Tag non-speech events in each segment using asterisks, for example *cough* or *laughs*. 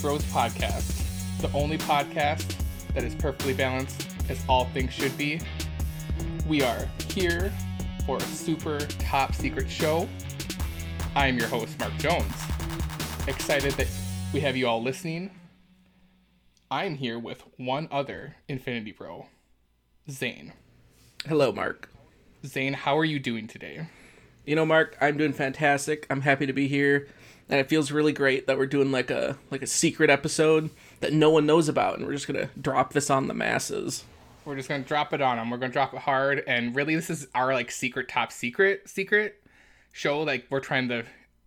Bros podcast, the only podcast that is perfectly balanced as all things should be. We are here for a super top secret show. I am your host, Mark Jones. Excited that we have you all listening. I'm here with one other Infinity Bro, Zayne. Hello, Mark. Zayne, how are you doing today? You know, Mark, I'm doing fantastic. I'm happy to be here, and it feels really great that we're doing like a like a secret episode that no one knows about, and we're just gonna drop this on the masses. We're just gonna drop it on them. We're gonna drop it hard, and really, this is our like secret top secret secret show. Like we're trying to,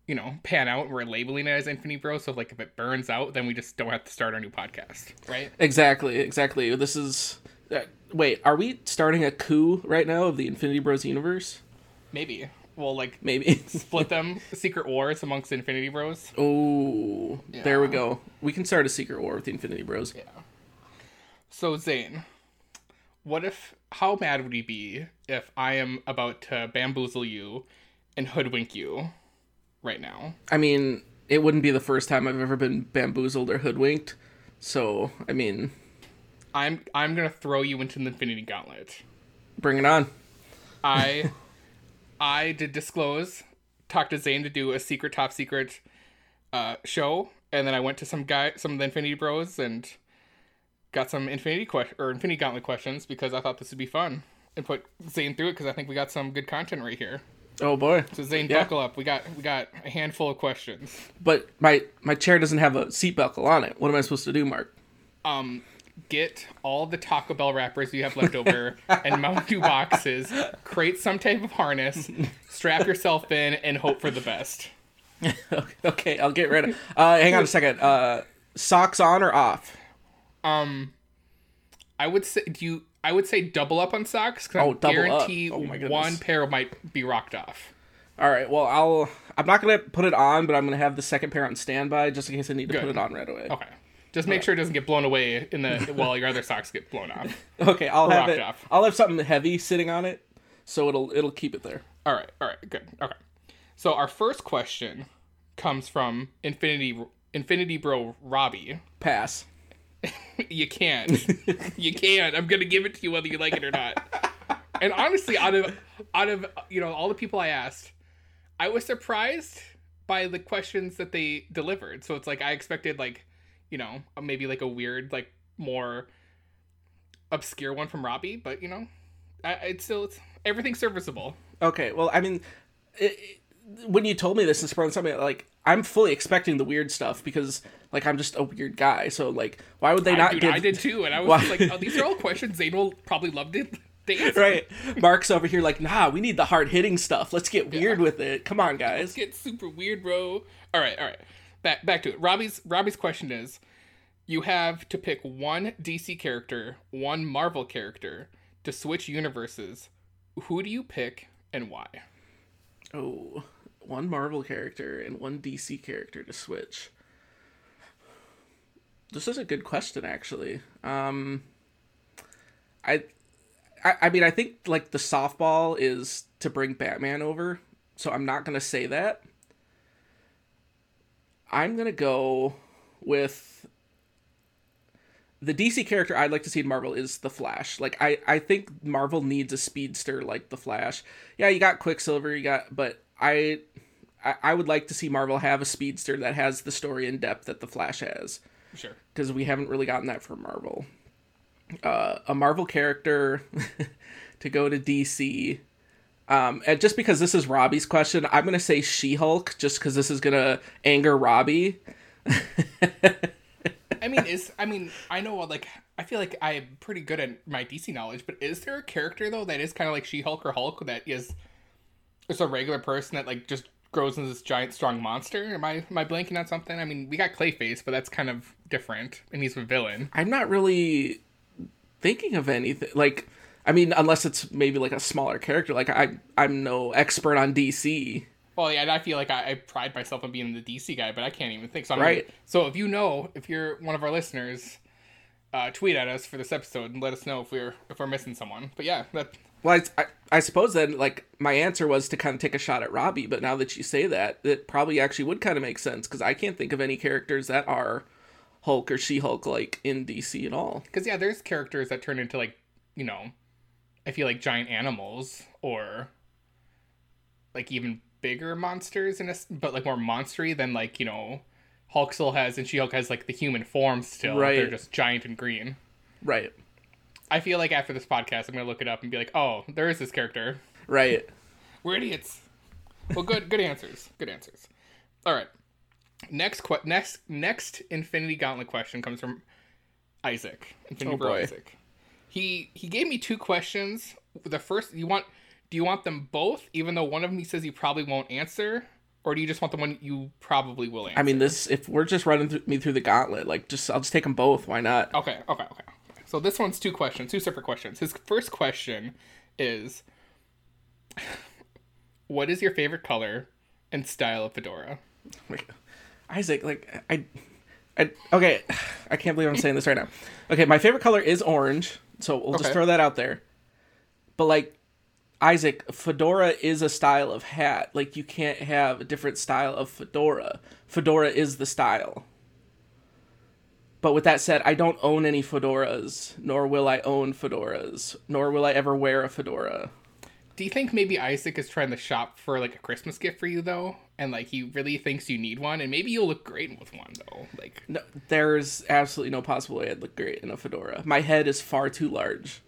you know, pan out. We're labeling it as Infinity Bro, so like if it burns out, then we just don't have to start our new podcast, right? Exactly, exactly. This is. Uh, wait, are we starting a coup right now of the Infinity Bros universe? Maybe we'll like Maybe. split them secret wars amongst Infinity Bros. oh, there we go. We can start a secret war with the Infinity Bros. Yeah. So Zayne, what if? How mad would you be if I am about to bamboozle you and hoodwink you right now? I mean, it wouldn't be the first time I've ever been bamboozled or hoodwinked. So, I mean, I'm I'm gonna throw you into the Infinity Gauntlet. bring it on. I *laughs* I did disclose, talked to Zayne to do a secret top secret uh, show, and then I went to some guy, some of the Infinity Bros, and got some Infinity que- or Infinity Gauntlet questions because I thought this would be fun and put Zayne through it because I think we got some good content right here. Oh boy. So Zayne, Yeah. buckle up. We got we got a handful of questions. But my my chair doesn't have a seat buckle on it. What am I supposed to do, Mark? Um, get all the Taco Bell wrappers you have left over and Mountain Dew boxes. Create some type of harness. Strap yourself in and hope for the best. *laughs* okay, I'll get ready. Uh, hang on a second. Uh, socks on or off? Um, I would say do you. I would say double up on socks because Oh, I double up. guarantee Oh one pair might be rocked off. All right. Well, I'll. I'm not gonna put it on, but I'm gonna have the second pair on standby just in case I need to Good. put it on right away. Okay. Just make sure it doesn't get blown away in the while your other socks get blown off. *laughs* Okay, I'll have it. off. I'll have something heavy sitting on it, so it'll it'll keep it there. All right. All right. Good. Okay. So our first question comes from Infinity Infinity Bro Robbie. Pass. *laughs* You can't. you can't. I'm gonna give it to you whether you like it or not. And honestly, out of out of you know all the people I asked, I was surprised by the questions that they delivered. So it's like I expected like, you know, maybe like a weird like more obscure one from Robbie, but you know, I, it's still it's everything's serviceable. Okay. Well, I mean, it, it- when you told me this and sprung something like I'm fully expecting the weird stuff because like I'm just a weird guy. So like, why would they I, not dude, give? I did too, and I was *laughs* Why- like, oh, these are all questions Zayne will probably love to, answer. right. Mark's over here like, nah, we need the hard hitting stuff. Let's get weird with it. Come on, guys. get super weird, bro. All right, all right. Back back to it. Robbie's Robbie's question is: You have to pick one DC character, one Marvel character to switch universes. Who do you pick and why? Oh, one Marvel character and one DC character to switch. This is a good question, actually. Um, I, I, I mean, I think like the softball is to bring Batman over, so I'm not gonna say that. I'm gonna go with the DC character I'd like to see in Marvel is the Flash. Like I, I think Marvel needs a speedster like the Flash. Yeah, you got Quicksilver, you got, but I, I, I would like to see Marvel have a speedster that has the story in depth that the Flash has Sure. because we haven't really gotten that from Marvel. Uh, a Marvel character *laughs* to go to DC. Um, and just because this is Robbie's question, I'm gonna say She-Hulk, just because this is gonna anger Robbie. I mean, is I mean, I know like I feel like I'm pretty good at my DC knowledge, but is there a character though that is kind of like She-Hulk or Hulk that is just a regular person that like just grows into this giant strong monster? Am I am I blanking on something? I mean, we got Clayface, but that's kind of different, and he's a villain. I'm not really thinking of anything like. I mean, unless it's maybe like a smaller character. Like I, I'm no expert on DC. Well, yeah, and I feel like I, I pride myself on being the DC guy, but I can't even think. So, I'm Right. gonna- so if you know, if you're one of our listeners, uh, tweet at us for this episode and let us know if we're if we're missing someone. But yeah, that Well, I, I, I suppose then, like, my answer was to kind of take a shot at Robbie, but now that you say that, it probably actually would kind of make sense because I can't think of any characters that are Hulk or She Hulk like in DC at all. Because yeah, there's characters that turn into like you know, I feel like giant animals or like even bigger monsters in a but like more monstery than like you know, Hulk still has and She Hulk has like the human form still. Right. They're just giant and green. Right. I feel like after this podcast, I'm gonna look it up and be like, oh, there is this character. Right. *laughs* We're idiots. Well, good, good answers. Good answers. All right. Next, que- next, next Infinity Gauntlet question comes from Isaac. Infinity Oh, boy. Isaac. He he gave me two questions. The first, you want? Do you want them both? Even though one of them he says he probably won't answer, or do you just want the one you probably will answer? I mean, this if we're just running through, me through the gauntlet, like just I'll just take them both. Why not? Okay, okay, okay. So this one's two questions, two separate questions. His first question is What is your favorite color and style of fedora? *laughs* Isaac, like I, I okay, *sighs* I can't believe I'm saying this right now. Okay, my favorite color is orange, so we'll just throw that out there. But like Isaac, fedora is a style of hat. Like you can't have a different style of fedora. Fedora is the style. But with that said, I don't own any fedoras, nor will I own fedoras, nor will I ever wear a fedora. Do you think maybe Isaac is trying to shop for like a Christmas gift for you though? And like he really thinks you need one, and maybe you'll look great with one though. Like No, there's absolutely no possible way I'd look great in a fedora. My head is far too large.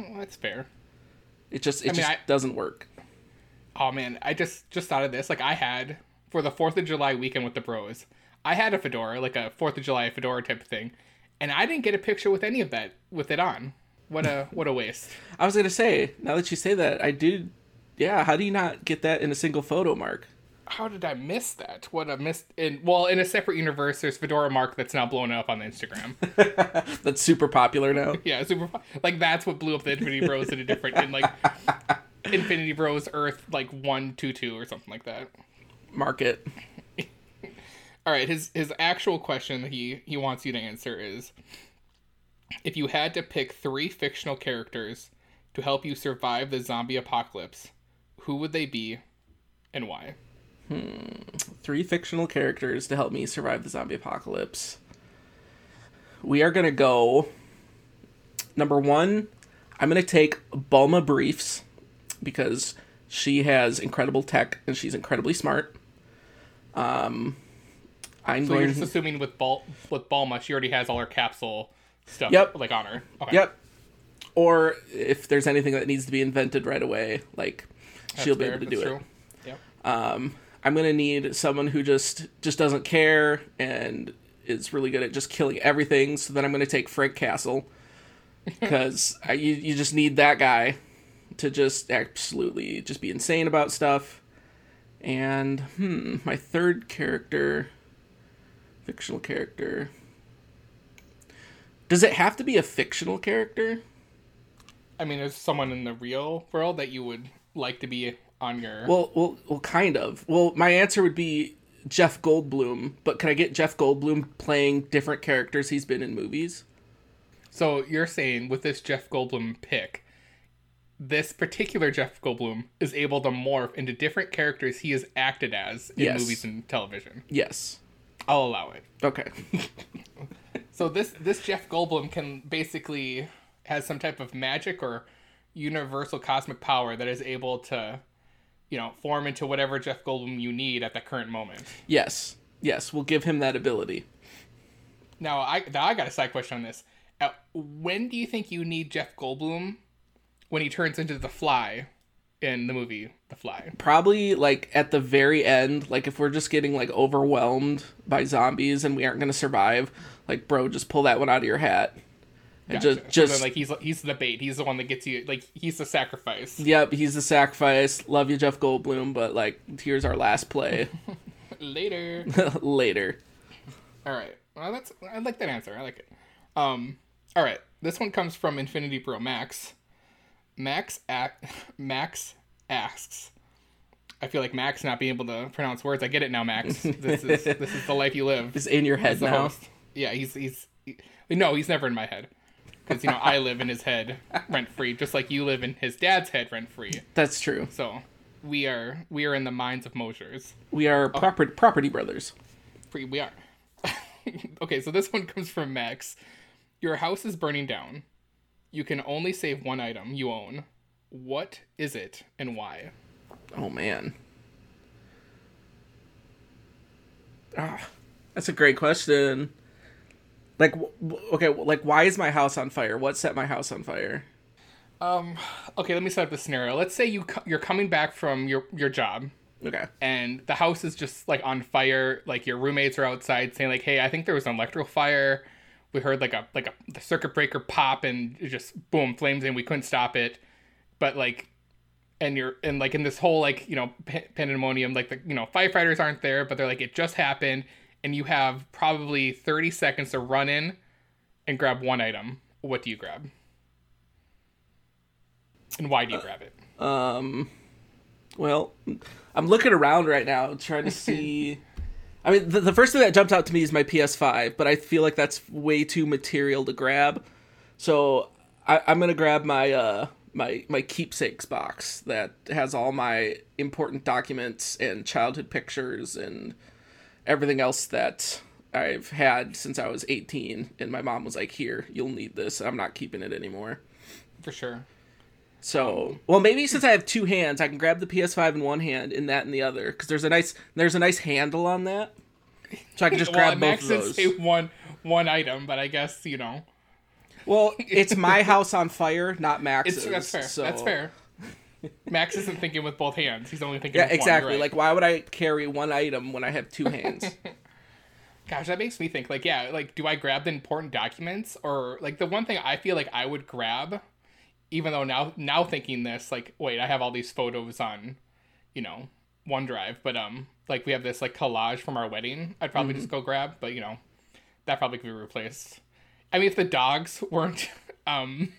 well, that's fair. It just it I mean, just I- doesn't work. Oh man, I just just thought of this. Like I had for the Fourth of July weekend with the bros, I had a fedora, like a Fourth of July fedora type of thing, and I didn't get a picture with any of that with it on. What a what a waste. *laughs* I was gonna say, now that you say that, I did. Yeah, how do you not get that in a single photo, Mark? How did I miss that? What a miss! In well, in a separate universe, there's Fedora Mark that's now blown up on Instagram. *laughs* That's super popular now. *laughs* yeah, super. Like that's what blew up the Infinity Bros in a different in like *laughs* Infinity Bros Earth like one two two or something like that. Market. All right, his his actual question that he he wants you to answer is if you had to pick 3 fictional characters to help you survive the zombie apocalypse, who would they be and why? Three fictional characters to help me survive the zombie apocalypse. We are gonna go. Number one, I'm gonna take Bulma Briefs because she has incredible tech and she's incredibly smart. Um, I'm So you're just assuming with Bal- with Balma, she already has all her capsule stuff Yep. like on her. Okay. Yep. Or if there's anything that needs to be invented right away, like That's she'll be fair, able to do true. it. Yep. Um, I'm gonna need someone who just just doesn't care and is really good at just killing everything. So then I'm gonna take Frank Castle because you you just need that guy to just absolutely just be insane about stuff. And hmm, my third character, fictional character. Does it have to be a fictional character? I mean, is someone in the real world that you would like to be on your Well, well, well, kind of. Well, my answer would be Jeff Goldblum, but can I get Jeff Goldblum playing different characters he's been in movies? So you're saying with this Jeff Goldblum pick, this particular Jeff Goldblum is able to morph into different characters he has acted as in Yes. movies and television. Yes. I'll allow it. Okay. *laughs* So this this Jeff Goldblum can basically has some type of magic or universal cosmic power that is able to, you know, form into whatever Jeff Goldblum you need at that current moment. yes. Yes, we'll give him that ability. Now I now I got a side question on this. Uh, when do you think you need Jeff Goldblum when he turns into the Fly in the movie The Fly? Probably like at the very end, like if we're just getting like overwhelmed by zombies and we aren't going to survive, like bro, just pull that one out of your hat. Gotcha. just So just then, like he's he's the bait. He's the one that gets you. Like he's the sacrifice. Yep, he's the sacrifice. Love you Jeff Goldblum, but like here's our last play *laughs* Later. *laughs* later. All right. Well, that's I like that answer. I like it. Um. All right. This one comes from Infinity Bro Max. Max ac- *laughs* Max asks. I feel like Max not being able to pronounce words. I get it now, Max. This is this is the life you live. It's in your head now. host. Yeah, he's he's he- no, he's never in my head. Because you know I live in his head rent free, just like you live in his dad's head rent free. That's true. So we are we are in the minds of Mosher's. We are property property brothers. Free we are. *laughs* okay, so this one comes from Max. Your house is burning down. You can only save one item you own. What is it and why? Oh man. Ah, that's a great question. Like, okay, like, why is my house on fire? What set my house on fire? Um, okay, let me set up the scenario. Let's say you you're coming back from your your job. Okay. And the house is just like on fire. Like your roommates are outside saying like, "Hey, I think there was an electrical fire. We heard like a like a the circuit breaker pop and just boom flames and we couldn't stop it." But like, and you're and like in this whole like you know pandemonium, like the you know firefighters aren't there, but they're like it just happened, and you have probably thirty seconds to run in and grab one item. What do you grab? And why do you uh, grab it? Um, well, I'm looking around right now trying to see. *laughs* I mean, the, the first thing that jumped out to me is my PS5, but I feel like that's way too material to grab. So I, am gonna grab my uh, my my keepsakes box that has all my important documents and childhood pictures and everything else that I've had since I was 18. And my mom was like, "Here, you'll need this. I'm not keeping it anymore." For sure. So, well, maybe since I have two hands, I can grab the PS5 in one hand and that in the other because there's a nice there's a nice handle on that, so I can just *laughs* well, grab both of those. Say one one item, but I guess you know. Well, it's my *laughs* house on fire, not Max's. It's, that's fair. So. That's fair. Max isn't thinking with both hands. He's only thinking. Yeah, exactly. Right. Like, why would I carry one item when I have two hands? *laughs* Gosh, that makes me think. Like, yeah, like, do I grab the important documents or like the one thing I feel like I would grab even though now now thinking this like wait i have all these photos on you know onedrive but um like we have this like collage from our wedding i'd probably mm-hmm. just go grab but you know that probably could be replaced i mean if the dogs weren't *laughs* um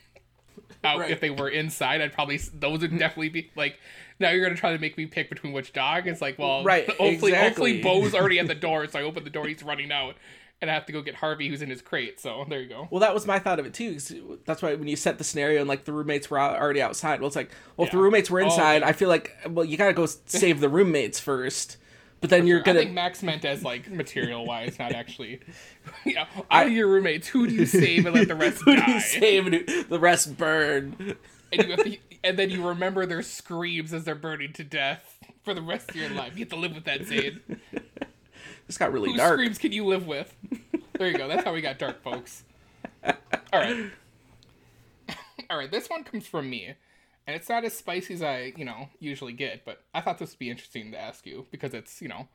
*laughs* out right. if they were inside i'd probably those would definitely be like now you're gonna try to make me pick between which dog it's like well right *laughs* hopefully exactly. hopefully bo's already at the *laughs* door so i open the door he's running out and I have to go get Harvey, who's in his crate. So there you go. Well, that was my thought of it too. that's why when you set the scenario and like the roommates were already outside, well, it's like, well, yeah. if the roommates were oh, inside, oh. I feel like, well, you gotta go save the roommates first. But then you're sure. gonna. I think Max meant as like material wise, not actually. *laughs* yeah, out of your roommates, who do you save and let the rest *laughs* who die? Do you save and the rest burn? And you have to, and then you remember their screams as they're burning to death for the rest of your life. You have to live with that, Zayne. *laughs* This got really Whose dark. screams can you live with? There you go. That's how we got dark, folks. All right. All right. This one comes from me, and it's not as spicy as I, you know, usually get. But I thought this would be interesting to ask you because it's, you know,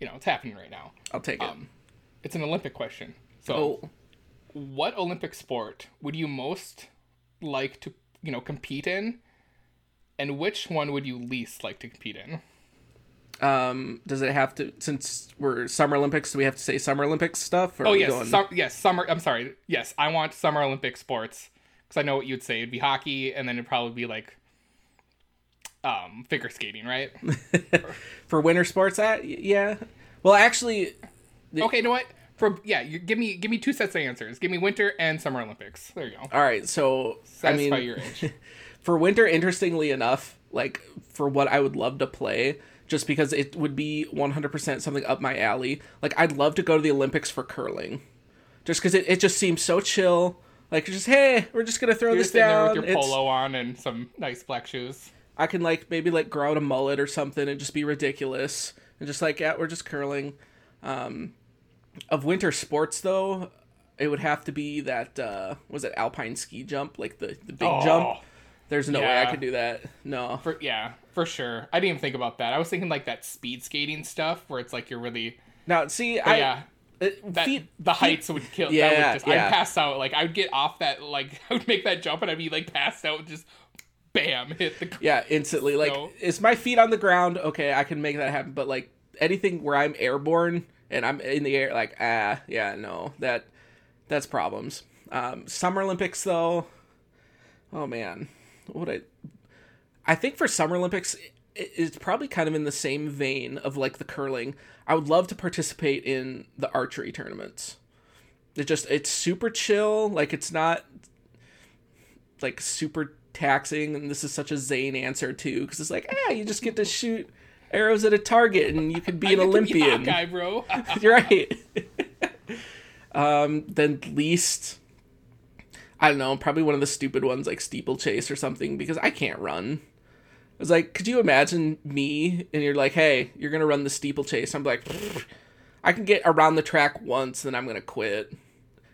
you know, it's happening right now. I'll take it. Um, it's an Olympic question. So, oh. what Olympic sport would you most like to, you know, compete in, and which one would you least like to compete in? um does it have to since we're summer olympics do we have to say summer olympics stuff oh yes going... yes summer i'm sorry yes i want summer olympic sports because i know what you'd say it'd be hockey and then it'd probably be like um figure skating right *laughs* for winter sports that yeah well actually the... okay you know what for yeah you give me give me two sets of answers give me winter and summer olympics there you go all right so Satisfy i mean your age. *laughs* for winter interestingly enough like for what i would love to play just because it would be 100% something up my alley. Like, I'd love to go to the Olympics for curling. Just because it, it just seems so chill. Like, just, hey, we're just going to throw You're this down. with your it's, polo on and some nice black shoes. I can, like, maybe, like, grow out a mullet or something and just be ridiculous. And just, like, yeah, we're just curling. Um, of winter sports, though, it would have to be that, uh, was it Alpine ski jump? Like, the, the big oh, jump? There's no yeah. way I could do that. No. For, yeah, for sure. I didn't even think about that. I was thinking like that speed skating stuff where it's like you're really now. See, I yeah. Uh, that, feet, the heights would kill. Yeah, would just, yeah. I'd pass out. Like I would get off that. Like *laughs* I would make that jump and I'd be like passed out. Just bam, hit the. Yeah, instantly. Like is my feet on the ground? Okay, I can make that happen. But like anything where I'm airborne and I'm in the air, like ah, yeah, no, that that's problems. Um, Summer Olympics though, oh man, what I I think for Summer Olympics, it's probably kind of in the same vein of like the curling. I would love to participate in the archery tournaments. It just it's super chill. Like it's not like super taxing, and this is such a Zayne answer too, because it's like, ah, you just get to shoot arrows at a target, and you could be *laughs* an Olympian. guy, bro. You're *laughs* *laughs* right. Um, then least, I don't know, probably one of the stupid ones like steeplechase or something because I can't run. I was like, could you imagine me and you're like, hey, you're gonna run the steeplechase? I'm like, I can get around the track once, then I'm gonna quit.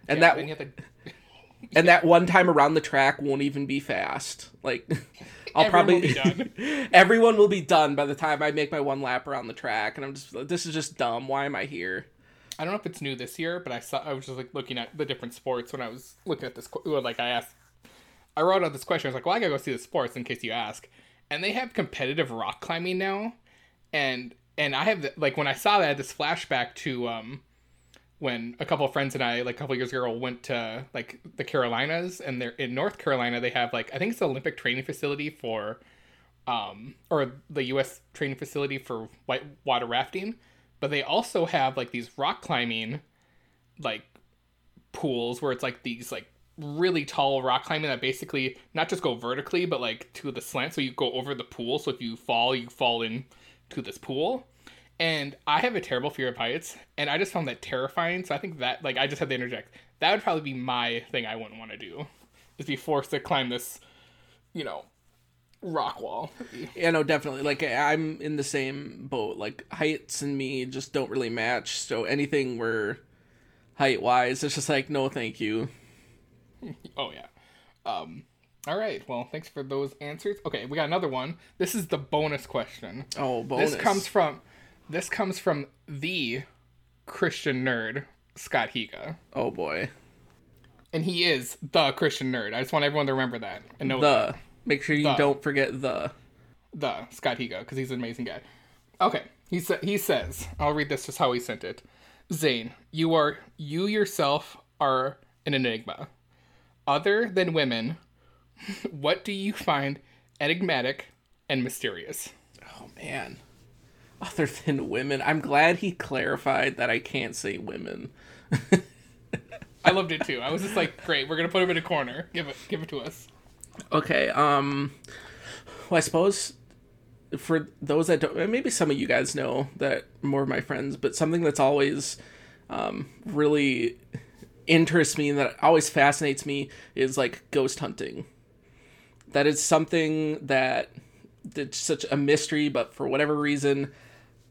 And Yeah, that then you have to- *laughs* and that one time around the track won't even be fast. Like, *laughs* I'll Everyone will probably be done. *laughs* everyone will be done by the time I make my one lap around the track, and I'm just this is just dumb. Why am I here? I don't know if it's new this year, but I saw I was just like looking at the different sports when I was looking at this. like I asked, I wrote out this question. I was like, "Well, I gotta go see the sports in case you ask." And they have competitive rock climbing now, and and I have the, like when I saw that I this flashback to um when a couple of friends and I like a couple years ago went to like the Carolinas, and they're in North Carolina. They have like I think it's the Olympic training facility for um, or the U.S. training facility for white water rafting, but they also have like these rock climbing, like pools where it's like these like really tall rock climbing that basically not just go vertically but like to the slant, so you go over the pool. So if you fall, you fall in to this pool. And I have a terrible fear of heights, and I just found that terrifying. So I think that like I just had to interject. That would probably be my thing I wouldn't want to do, is be forced to climb this, you know, rock wall. Yeah, no, definitely. Like I'm in the same boat. Like heights and me just don't really match. So anything where height wise, it's just like no, thank you. *laughs* Oh yeah. Um all right. Well, thanks for those answers. Okay, we got another one. This is the bonus question. Oh, bonus. This comes from this comes from the Christian nerd, Scott Higa. Oh boy, And he is the Christian nerd. I just want everyone to remember that and know that. the. Make sure you The. don't forget the. the Scott Higa because he's an amazing guy. Okay, he sa- he says, I'll read this just how he sent it. Zane, you are you yourself are an enigma. Other than women, *laughs* what do you find enigmatic and mysterious? Oh man. Other than women, I'm glad he clarified that I can't say women. *laughs* I loved it too. I was just like, great, we're gonna put him in a corner. Give it give it to us. Okay, um well I suppose for those that don't maybe some of you guys know that more of my friends, but something that's always um really interests me and that always fascinates me is like ghost hunting. That is something that it's such a mystery, but for whatever reason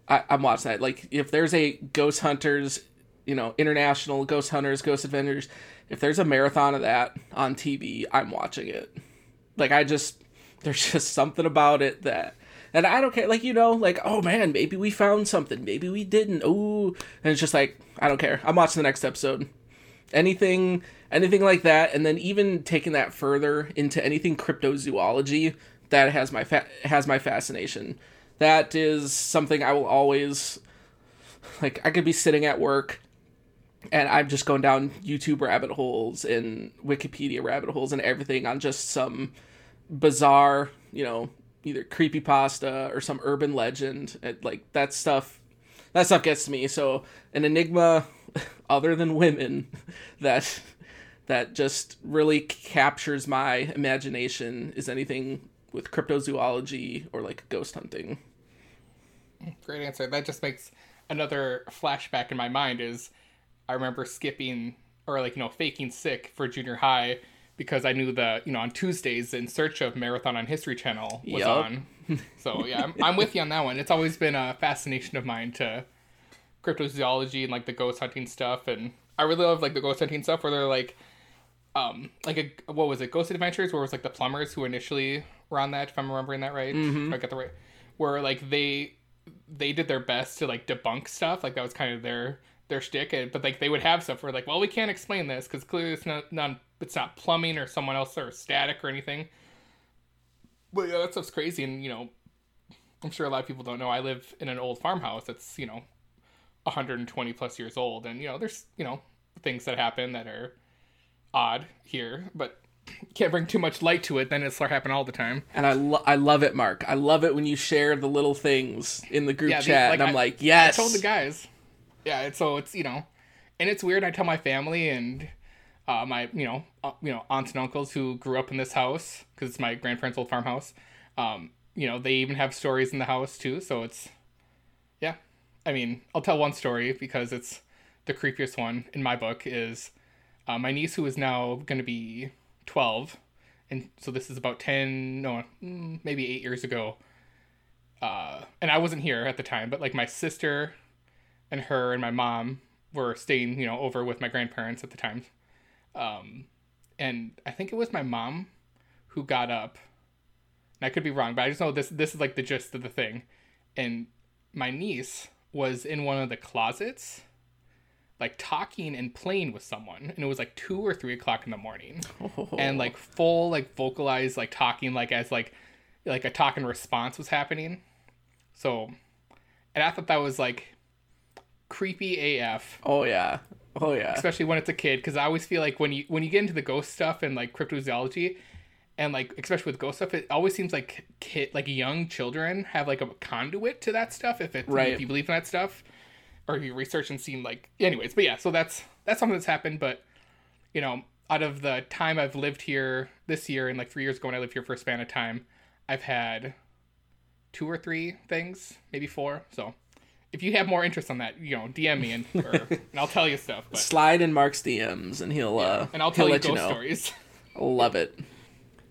I, I'm watching that. Like if there's a ghost hunters, you know, international ghost hunters, ghost adventures, if there's a marathon of that on TV, I'm watching it. Like I just there's just something about it that and I don't care like you know like oh man maybe we found something maybe we didn't ooh and it's just like I don't care I'm watching the next episode anything anything like that and then even taking that further into anything cryptozoology that has my fa- has my fascination that is something I will always like I could be sitting at work and I'm just going down YouTube rabbit holes and Wikipedia rabbit holes and everything on just some bizarre, you know, either creepy pasta or some urban legend. It, like that stuff, that stuff gets to me. So an enigma, *laughs* other than women, that that just really captures my imagination is anything with cryptozoology or like ghost hunting. Great answer. That just makes another flashback in my mind is I remember skipping or like, you know, faking sick for junior high because I knew the, you know, on Tuesdays in search of Marathon on History Channel was Yup. on. So yeah, I'm, I'm with you on that one. It's always been a fascination of mine to cryptozoology and like the ghost hunting stuff. And I really love like the ghost hunting stuff where they're like, um, like a, what was it? Ghost Adventures, where it was like the plumbers who initially were on that, if I'm remembering that right. If I got the right, where like they they did their best to like debunk stuff. Like that was kind of their their shtick. And, but like they would have stuff where like, well, we can't explain this because clearly it's not non it's not plumbing or someone else or static or anything. But yeah, that stuff's crazy, and you know, I'm sure a lot of people don't know. I live in an old farmhouse that's you know, 120 plus years old, and you know, there's you know things that happen that are odd here, but can't bring too much light to it. Then it start happening all the time. And I, lo- I love it, Mark. I love it when you share the little things in the group Yeah, the- chat, like, and I'm I- like, yes. I told the guys. Yeah, it's, so it's you know, and it's weird. I tell my family and uh, my you know uh, you know aunts and uncles who grew up in this house because it's my grandparents' old farmhouse. Um, you know they even have stories in the house too. So it's. I mean, I'll tell one story because it's the creepiest one in my book is uh, my niece who is now going to be 12 and so this is about 10 no mm, maybe 8 years ago. Uh, and i wasn't here at the time but like my sister and her and my mom were staying you know over with my grandparents at the time. Um, and i think it was my mom who got up and i could be wrong but i just know this this is like the gist of the thing. And my niece was in one of the closets like talking and playing with someone and it was like two or three o'clock in the morning Oh. and like full like vocalized like talking like as like like a talk and response was happening so and i thought that was like creepy af oh yeah, oh yeah. especially when it's a kid because i always feel like when you when you get into the ghost stuff and like cryptozoology and like especially with ghost stuff it always seems like kid like young children have like a conduit to that stuff if it Right. if you believe in that stuff or if you research and seen like anyways but yeah so that's that's something that's happened but you know out of the time i've lived here this year and like three years ago when i lived here for a span of time i've had two or three things maybe four so if you have more interest on that you know dm me and, or, *laughs* and i'll tell you stuff but Slide in Mark's DMs and he'll uh and i'll tell you ghost you know. stories Love it.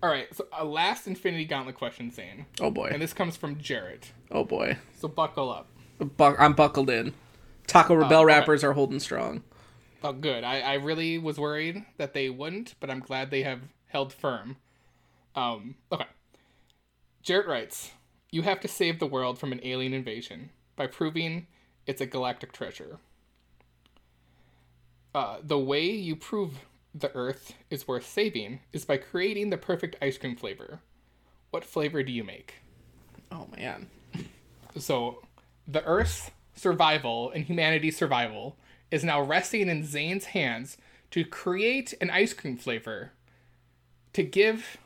All right so a last infinity gauntlet question zayne Oh boy. and this comes from jarrett Oh boy. so buckle up Bu- I'm buckled in. Taco Rebel okay. rappers are holding strong. Oh, good. I, I really was worried that they wouldn't, but I'm glad they have held firm. Um, okay. Jarrett writes You have to save the world from an alien invasion by proving it's a galactic treasure. Uh, the way you prove the Earth is worth saving is by creating the perfect ice cream flavor. What flavor do you make? Oh man. So, the Earth's survival and humanity's survival is now resting in Zayne's hands to create an ice cream flavor to give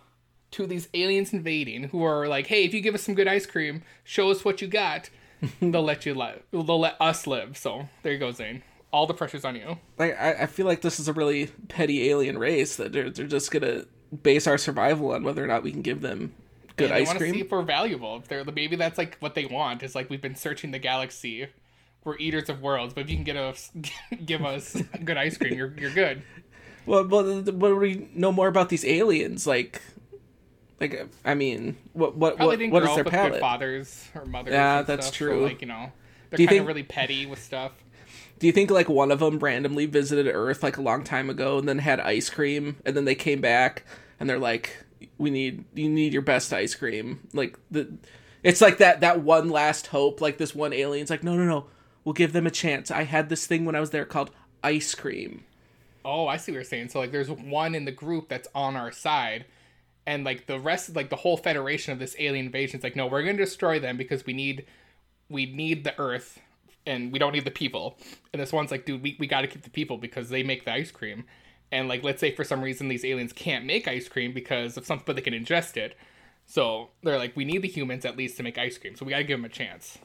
to these aliens invading who are like, hey, if you give us some good ice cream, show us what you got, *laughs* they'll let you live. They'll let us live. So, there you go, Zayne. All the pressure's on you. Like I, I feel like this is a really petty alien race that they're they're just gonna base our survival on whether or not we can give them good they ice want to see if we're valuable. If they're maybe that's like what they want. Is like we've been searching the galaxy. We're eaters of worlds, but if you can get us, *laughs* give us good ice cream, you're you're good. Well, what do we know more about these aliens? Like, like I mean, what what Probably what, didn't what grow is their up with good palate? fathers or mothers. Yeah, that's stuff, true. So like you know, they're kind of really petty with stuff. Do you think like one of them randomly visited Earth like a long time ago and then had ice cream and then they came back and they're like, "We need you need your best ice cream." Like the, it's like that that one last hope. Like this one alien's like, "No, no, no, we'll give them a chance. I had this thing when I was there called ice cream." Oh, I see what you're saying. So like, there's one in the group that's on our side, and like the rest, like the whole federation of this alien invasion is like, no, we're gonna destroy them because we need, we need the Earth, and we don't need the people. And this one's like, dude, we we got to keep the people because they make the ice cream, and like, let's say for some reason these aliens can't make ice cream because of something, but they can ingest it. So they're like, we need the humans at least to make ice cream, so we got to give them a chance.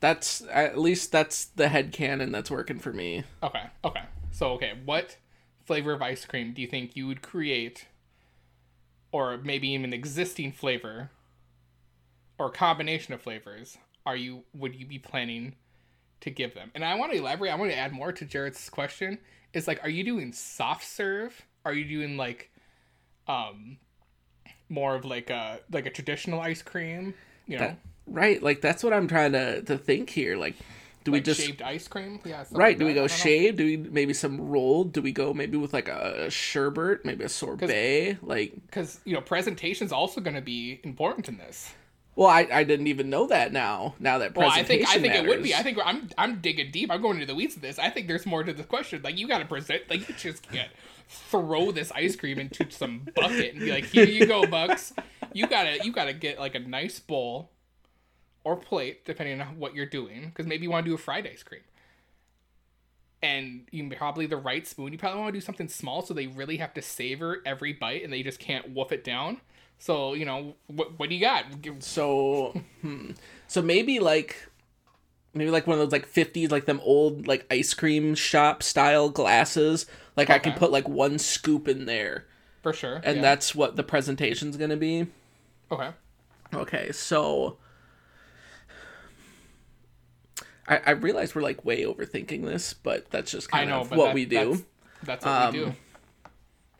That's at least that's the head canon that's working for me. Okay, okay. So, okay, what flavor of ice cream do you think you would create, or maybe even an existing flavor, or combination of flavors, are you would you be planning to give them? And I want to elaborate. I want to add more to Jarrett's question. Is like, are you doing soft serve? Are you doing like, um, more of like a like a traditional ice cream? You know, That, right, like that's what I'm trying to to think here. Like, do we just shaved ice cream? Yeah. right? like Do we go don't know. shaved? Do we maybe some rolled? Do we go maybe with like a sherbet, maybe a sorbet? Like, because you know presentation's also going to be important in this. Well, I I didn't even know that now. Now that Well, I think I think it would be. I think I'm I'm digging deep. I'm going into the weeds of this. I think there's more to this question. Like you got to present. Like you just can't throw this ice cream into some bucket and be like, "Here you go, Bucks." You gotta you gotta get like a nice bowl or plate, depending on what you're doing, because maybe you want to do a fried ice cream. And you probably the right spoon. You probably want to do something small so they really have to savor every bite and they just can't wolf it down. So you know what? What do you got? So, hmm. so maybe like, maybe like one of those like '50s, like them old like ice cream shop style glasses. Like I can put like one scoop in there, For sure. and yeah. that's what the presentation's gonna be. okay. Okay, so I, I realize we're like way overthinking this, but that's just I kind know, of what that- we do. That's, that's what we Um, do.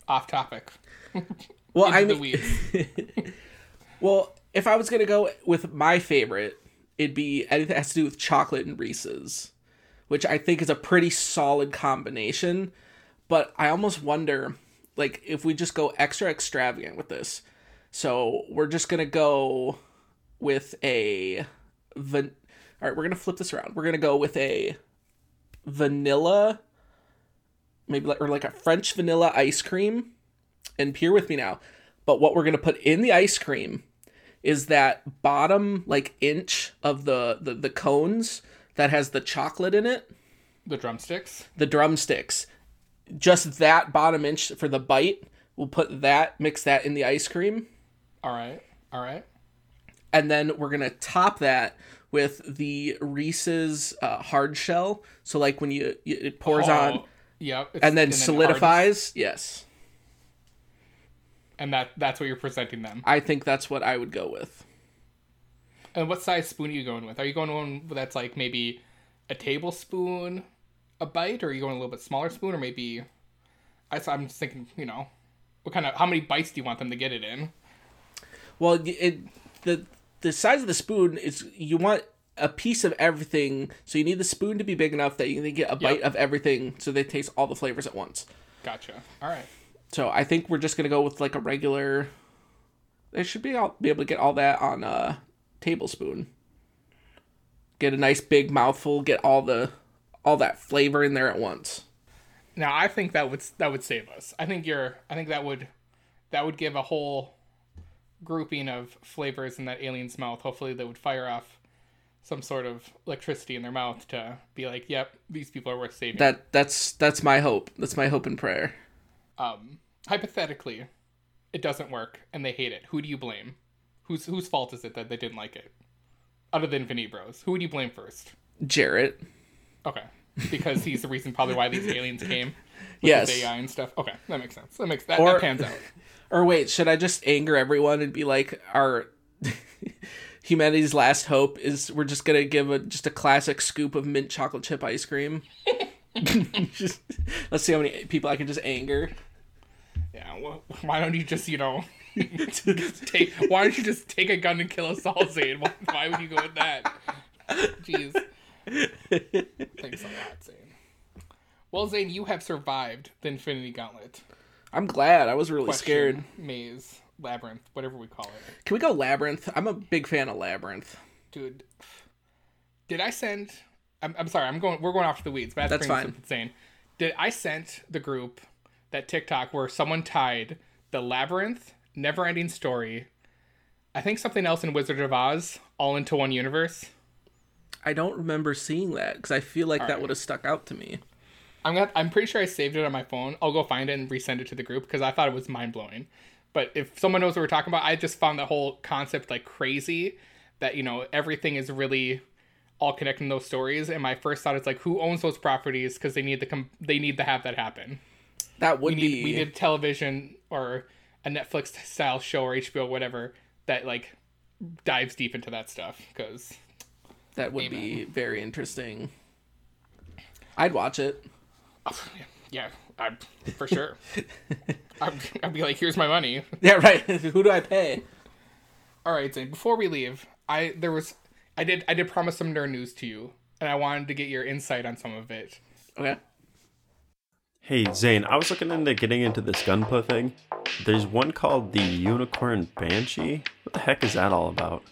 Off topic. *laughs* Well, I mean, *laughs* well, if I was gonna go with my favorite, it'd be anything that has to do with chocolate and Reese's, which I think is a pretty solid combination. But I almost wonder, like, if we just go extra extravagant with this. So we're just gonna go with a van- All right, we're gonna flip this around. We're gonna go with a vanilla, maybe like or like a French vanilla ice cream. And peer with me now. But what we're gonna put in the ice cream is that bottom like inch of the the, the cones that has the chocolate in it, the drumsticks. the drumsticks. Just that bottom inch for the bite. We'll put that, mix that in the ice cream, All right. All right. and then we're gonna top that with the Reese's uh, hard shell. So like when you, you it pours on Oh, Yep. it's- and then solidifies. Yes, And that that's what you're presenting them. I think that's what I would go with. And what size spoon are you going with? Are you going one that's like maybe a tablespoon a bite, or are you going a little bit smaller spoon, or maybe? I, I'm just thinking, you know, what kind of how many bites do you want them to get it in? Well, it the the size of the spoon is you want a piece of everything, so you need the spoon to be big enough that you can get a bite of everything, so they taste all the flavors at once. Gotcha. All right. So I think we're just gonna go with like a regular. They should be all, be able to get all that on a tablespoon. Get a nice big mouthful. Get all the all that flavor in there at once. Now I think that would that would save us. I think you're. I think that would that would give a whole grouping of flavors in that alien's mouth. Hopefully, they would fire off some sort of electricity in their mouth to be like, "Yep, these people are worth saving." That that's that's my hope. That's my hope and prayer. Um, hypothetically, it doesn't work and they hate it. Who do you blame? Whose whose fault is it that they didn't like it? Other than Vinny Bros, who would you blame first? Jarrett. Okay, because he's the reason probably why these aliens came. With Yes. AI and stuff. Okay, that makes sense. That makes that, Or- that pans out. *laughs* Or wait, should I just anger everyone and be like, our *laughs* humanity's last hope is we're just gonna give a just a classic scoop of mint chocolate chip ice cream. *laughs* just, let's see how many people I can just anger. Why don't you just, you know, *laughs* take? Why don't you just take a gun and kill us all, Zayne? Why, why would you go with that? Jeez. Thanks a lot, Zayne. Well, Zayne, you have survived the Infinity Gauntlet. I'm glad. I was really Question, scared. Maze, labyrinth, whatever we call it, Can we go labyrinth? I'm a big fan of labyrinth. dude. Did I send? I'm, I'm sorry. I'm going. We're going off to the weeds. But I have to That's bring this fine. Did I sent the group that TikTok where someone tied the labyrinth, never-ending story, I think something else in Wizard of Oz, all into one universe? I don't remember seeing that because I feel like that right. would have stuck out to me. I'm gonna, I'm pretty sure I saved it on my phone. I'll go find it and resend it to the group because I thought it was mind blowing. But if someone knows what we're talking about, I just found that whole concept like crazy. That you know everything is really all connecting those stories. And my first thought is like, who owns those properties? Because they need to come, they need to have that happen. That would We be need we need television or a Netflix style show or HBO whatever that like dives deep into that stuff because that would be very interesting. I'd watch it. *sighs* yeah, I, for sure. *laughs* I'd, I'd be like, here's my money. Yeah, right. *laughs* Who do I pay? All right, Zayne. Before we leave, I there was I did I did promise some nerd news to you, and I wanted to get your insight on some of it. Okay. Hey Zayne, I was looking into getting into this Gunpla thing. There's one called the Unicorn Banshee. What the heck is that all about?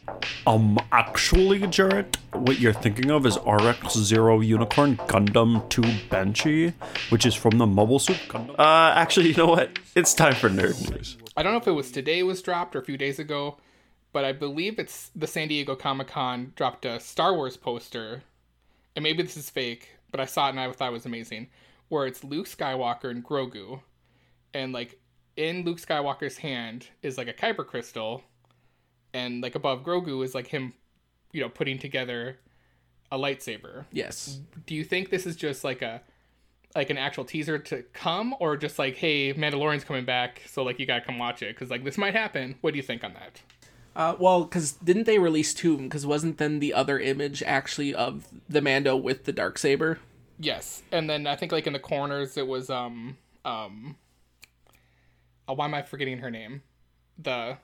Um, actually, Jarrett, what you're thinking of is RX Zero Unicorn Gundam 2 Banshee, which is from the Mobile Suit Gundam. Uh, actually, you know what? It's time for nerd news. I don't know if it was today it was dropped or a few days ago, but I believe it's the San Diego Comic Con dropped a Star Wars poster, and maybe this is fake, but I saw it and I thought it was amazing, where it's Luke Skywalker and Grogu, and like in Luke Skywalker's hand is like a kyber crystal, and like above Grogu is like him, you know, putting together a lightsaber. Yes. do you think this is just like a like an actual teaser to come or just like hey mandalorian's coming back so like you gotta come watch it because like this might happen what do you think on that Uh, well, because didn't they release two? Because wasn't then the other image actually of the Mando with the dark saber? Yes, and then I think like in the corners it was um um. Oh, why am I forgetting her name? The.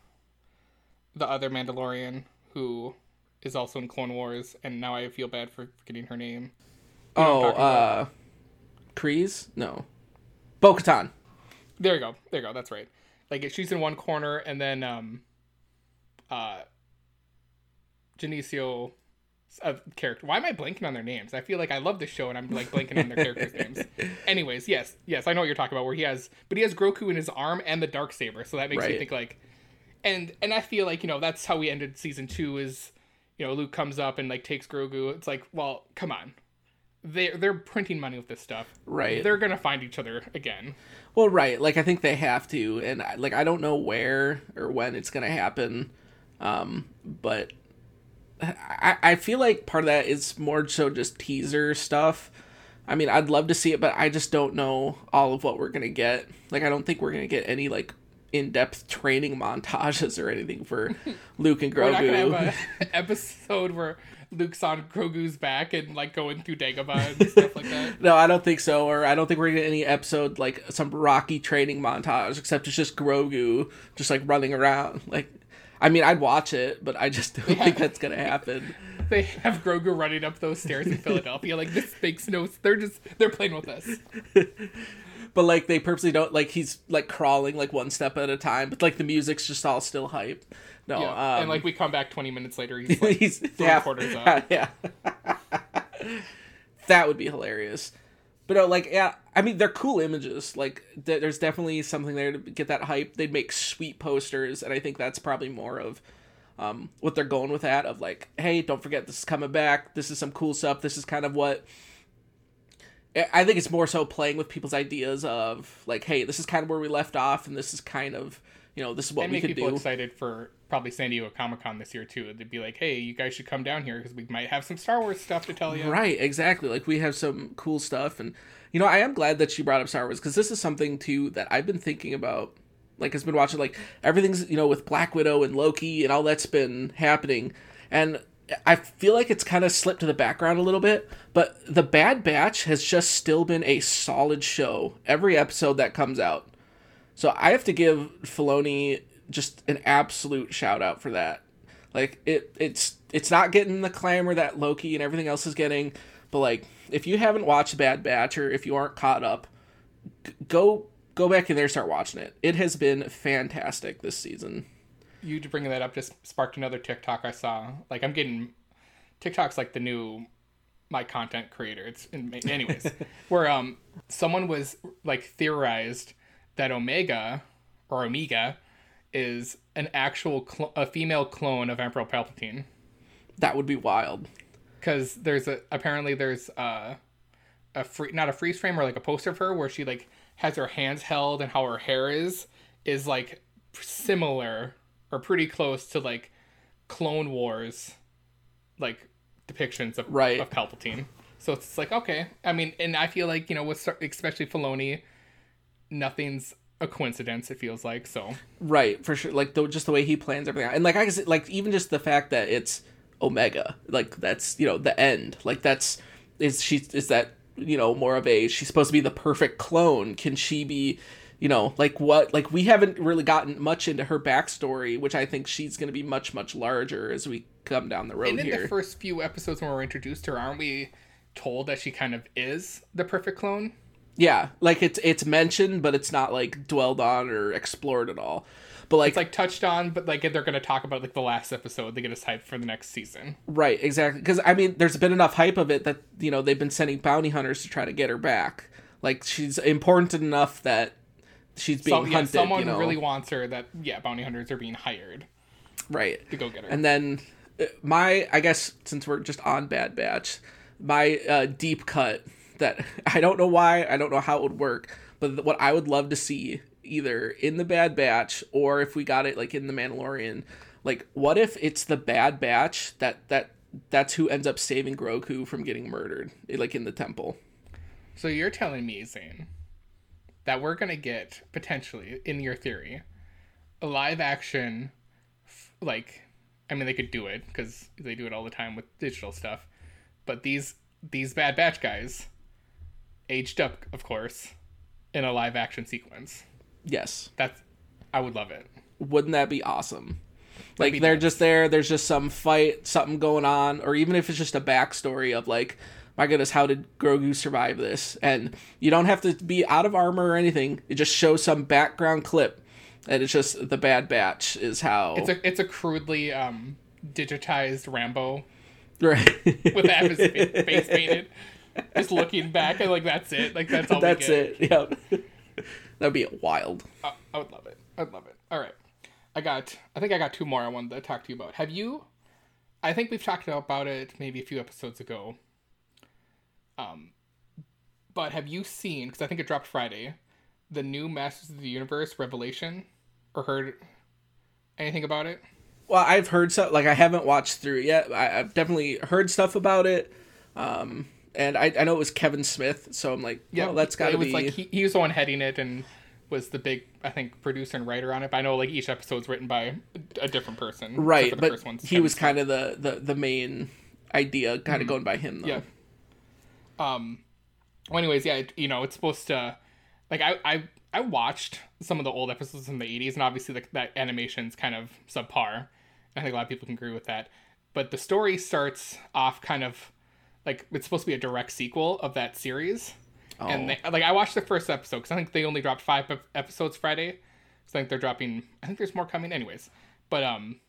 The other Mandalorian who is also in Clone Wars, and now I feel bad for forgetting her name. You know Oh, what I'm talking about. uh, Kreese? No, Bo Katan. There you go. There you go. That's right. Like she's in one corner, and then um, uh, Genesio, uh, character. Why am I blanking on their names? I feel like I love this show, and I'm like blanking on their characters' names. *laughs* Anyways, yes, yes, I know what you're talking about. Where he has, but he has Grogu in his arm and the dark saber, so that makes me think like, and and I feel like you know that's how we ended season two is, you know, Luke comes up and like takes Grogu. It's like, well, come on. They they're printing money with this stuff. Right. They're gonna find each other again. Well, right. Like I think they have to, and I- like I don't know where or when it's gonna happen, um, but I I feel like part of that is more so just teaser stuff. I mean, I'd love to see it, but I just don't know all of what we're gonna get. Like, I don't think we're gonna get any like in-depth training *laughs* montages or anything for *laughs* Luke and Grogu. We're not gonna have an *laughs* episode where Luke's on Grogu's back and like going through Dagobah and stuff like that. No, I don't think so. Or I don't think we're gonna get any episode like some Rocky training montage, except it's just Grogu just like running around. Like, I mean, I'd watch it, but I just don't think that's gonna happen. *laughs* They have Grogu running up those stairs in Philadelphia. Like this makes no. They're just they're playing with us. *laughs* But like, they purposely don't like he's like crawling like one step at a time, but like the music's just all still hype. No, Yeah. um, and like we come back 20 minutes later. He's *laughs* like, he's three half, quarters up. yeah. that would be hilarious. But no, like, yeah, I mean, they're cool images. Like, th- there's definitely something there to get that hype. They'd make sweet posters, and I think that's probably more of um, what they're going with that. Of like, hey, don't forget this is coming back. This is some cool stuff. This is kind of what. I- I think it's more so playing with people's ideas of like, hey, this is kind of where we left off, and this is kind of, you know, this is what and we make could people do. excited for probably San Diego Comic Con this year too. They'd be like, "Hey, you guys should come down here because we might have some Star Wars stuff to tell you." Right, exactly. Like we have some cool stuff, and you know, I am glad that she brought up Star Wars because this is something too that I've been thinking about. Like, has been watching like everything's you know with Black Widow and Loki and all that's been happening, and I feel like it's kind of slipped to the background a little bit. But the Bad Batch has just still been a solid show every episode that comes out. So I have to give Filoni just an absolute shout out for that. Like it it's it's not getting the clamor that Loki and everything else is getting, but like if you haven't watched Bad Batch or if you aren't caught up, g- go go back in there and start watching it. It has been fantastic this season. you bringing that up just sparked another TikTok I saw. Like I'm getting TikTok's like the new my content creator. It's anyways *laughs* where um someone was like theorized that Omega or Omega is an actual cl- a female clone of Emperor Palpatine That would be wild. because there's a apparently there's a a free not a freeze frame or like a poster of her where she like has her hands held and how her hair is is like similar or pretty close to like Clone Wars like depictions of Right. of Palpatine. So it's like okay, I mean, and I feel like you know with especially Filoni, nothing's a coincidence. It feels like so. Right, for sure. Like the, just the way he plans everything out. And like I said, like even just the fact that it's Omega, like that's you know the end. Like that's is she is that you know more of a she's supposed to be the perfect clone? Can she be? You know, like what? Like we haven't really gotten much into her backstory, which I think she's going to be much much larger as we come down the road And in here. the first few episodes when we're introduced to her, aren't we told that she kind of is the perfect clone? Yeah, like it's it's mentioned, but it's not like dwelled on or explored at all. But like It's like touched on, but like they're gonna talk about like the last episode. They get us hyped for the next season. Right, exactly. Because I mean, there's been enough hype of it that you know they've been sending bounty hunters to try to get her back. Like she's important enough that she's being So yeah, hunted. someone you know? really wants her. That yeah, bounty hunters are being hired right. to go get her. And then uh, my, I guess since we're just on Bad Batch, my uh, deep cut that *laughs* I don't know why, I don't know how it would work, but what I would love to see either in the Bad Batch or if we got it like in the Mandalorian, like what if it's the Bad Batch that that that's who ends up saving Grogu from getting murdered, like in the temple. so you're telling me, Zayne, that we're gonna get potentially, in your theory, a live action like I mean they could do it because they do it all the time with digital stuff, but these these Bad Batch guys aged up, of course, in a live action sequence. Yes. That's I would love it. Wouldn't that be awesome? Like be they're nice. just there. There's just some fight, something going on, or even if it's just a backstory of like, my goodness, how did Grogu survive this? And you don't have to be out of armor or anything. It just shows some background clip, and it's just the Bad Batch is how. It's a it's a crudely um, digitized Rambo *laughs* right. with half his face painted, just looking back and like that's it. Like that's all. That's we get. it. Yep. *laughs* That'd be wild. I, I would love it. I'd love it. All right. I got. I think I got two more I wanted to talk to you about. Have you? I think we've talked about it maybe a few episodes ago. Um, but have you seen? Because I think it dropped Friday. The new Masters of the Universe Revelation, or heard anything about it? Well, I've heard so like I haven't watched through it yet. I, I've definitely heard stuff about it. Um, and I, I know it was Kevin Smith, so I'm like, yeah, well, that's got to it was be. like he, he was the one heading it and was the big I think producer and writer on it. But I know like each episode's written by a different person. right, the but first one's he was Smith. kind of the, the the main idea, kind of going by him. Though. Yeah. Um. Well, anyways, yeah, it, you know, it's supposed to, like, I I I watched some of the old episodes in the '80s, and obviously like that animation's kind of subpar. I think a lot of people can agree with that. But the story starts off kind of like it's supposed to be a direct sequel of that series. And they, like I watched the first episode because I think they only dropped five ep- episodes Friday. So I think they're dropping. I think there's more coming, anyways. But um,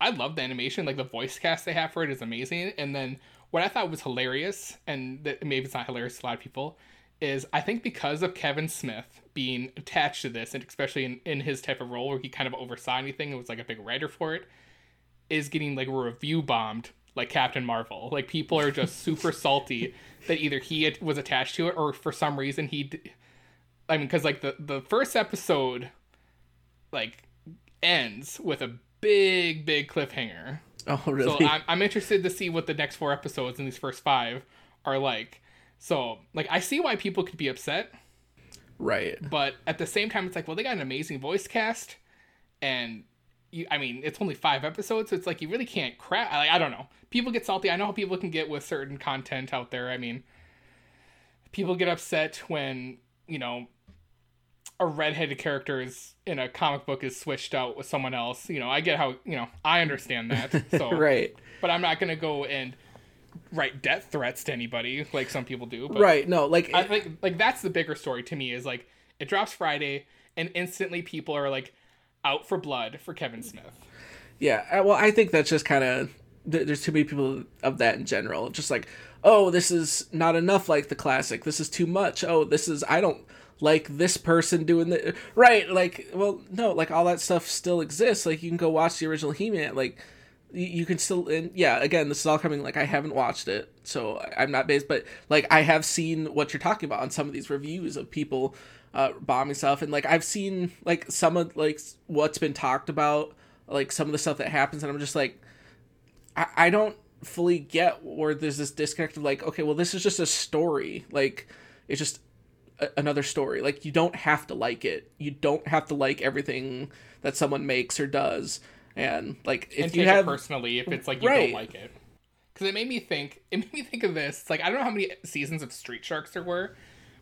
I love the animation. Like the voice cast they have for it is amazing. And then what I thought was hilarious, and that maybe it's not hilarious to a lot of people, is I think because of Kevin Smith being attached to this, and especially in, in his type of role where he kind of oversaw anything and was like a big writer for it, is getting like review bombed like Captain Marvel. Like people are just super *laughs* salty that either he was attached to it or for some reason he. D- I mean, because like the the first episode, like ends with a big big cliffhanger. Oh, really? So? I'm I'm interested to see what the next four episodes in these first five are like. So like I see why people could be upset, right. but at the same time it's like well they got an amazing voice cast, and you I mean it's only five episodes so it's like you really can't crap. Like, I don't know. People get salty. I know how people can get with certain content out there. I mean, people get upset when you know a redheaded character is in a comic book is switched out with someone else. You know, I get how you know I understand that. So *laughs* Right. but I'm not gonna go and write death threats to anybody like some people do. But Right. No, like I think like that's the bigger story to me is like it drops Friday and instantly people are like out for blood for Kevin Smith. Yeah, uh, well, I think that's just kind of there's too many people of that in general. Just like, oh, this is not enough like the classic. This is too much. Oh, this is I don't like this person doing the right. Like, well, no, like all that stuff still exists. Like you can go watch the original He-Man. Like you, you can still and yeah. Again, this is all coming. Like I haven't watched it, so I'm not based. But like I have seen what you're talking about on some of these reviews of people uh, bombing stuff, and like I've seen like some of like what's been talked about like some of the stuff that happens and i'm just like i, I don't fully get where there's this disconnect of like okay well this is just a story like it's just a, another story like you don't have to like it you don't have to like everything that someone makes or does and like if and you have personally if it's like you Right. don't like it. Because it made me think. It made me think of this. It's like I don't know how many seasons of Street Sharks there were,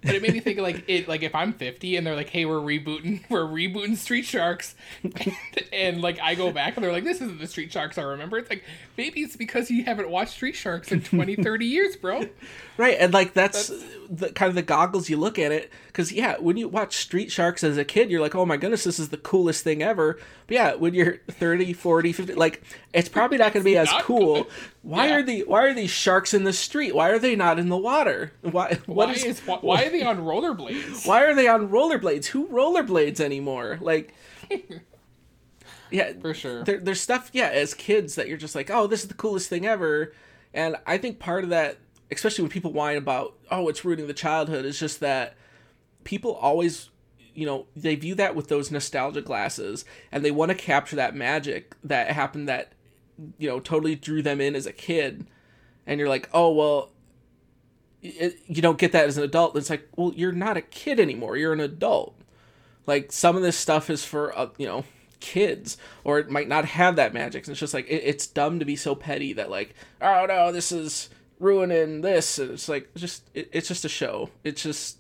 but it made me think like it. Like if I'm 50 and they're like, "Hey, we're rebooting, *laughs* we're rebooting Street Sharks," and, *laughs* and, like I go back and they're like, "This isn't the Street Sharks I remember." It's like maybe it's because you haven't watched Street Sharks in 20, *laughs* 30 years, bro. Right, and like that's, the kind of the goggles you look at it because yeah, when you watch Street Sharks as a kid, you're like, oh my goodness, this is the coolest thing ever. But yeah, when you're 30, 40, 50, like it's probably not going to be as cool. good. Why Yeah. are the why are these sharks in the street? Why are they not in the water? Why what Why is, is why, why are they on rollerblades? *laughs* why are they on rollerblades? Who rollerblades anymore? Like *laughs* yeah, For sure. there, there's stuff yeah as kids that you're just like oh this is the coolest thing ever and i think part of that especially when people whine about oh it's ruining the childhood is just that people always you know they view that with those nostalgia glasses and they want to capture that magic that happened that you know totally drew them in as a kid and you're like oh well it, you don't get that as an adult it's like well you're not a kid anymore you're an adult like some of this stuff is for uh, you know kids or it might not have that magic. It's just like it, it's dumb to be so petty that like oh no this is ruining this. And it's like just it, it's just a show. It's just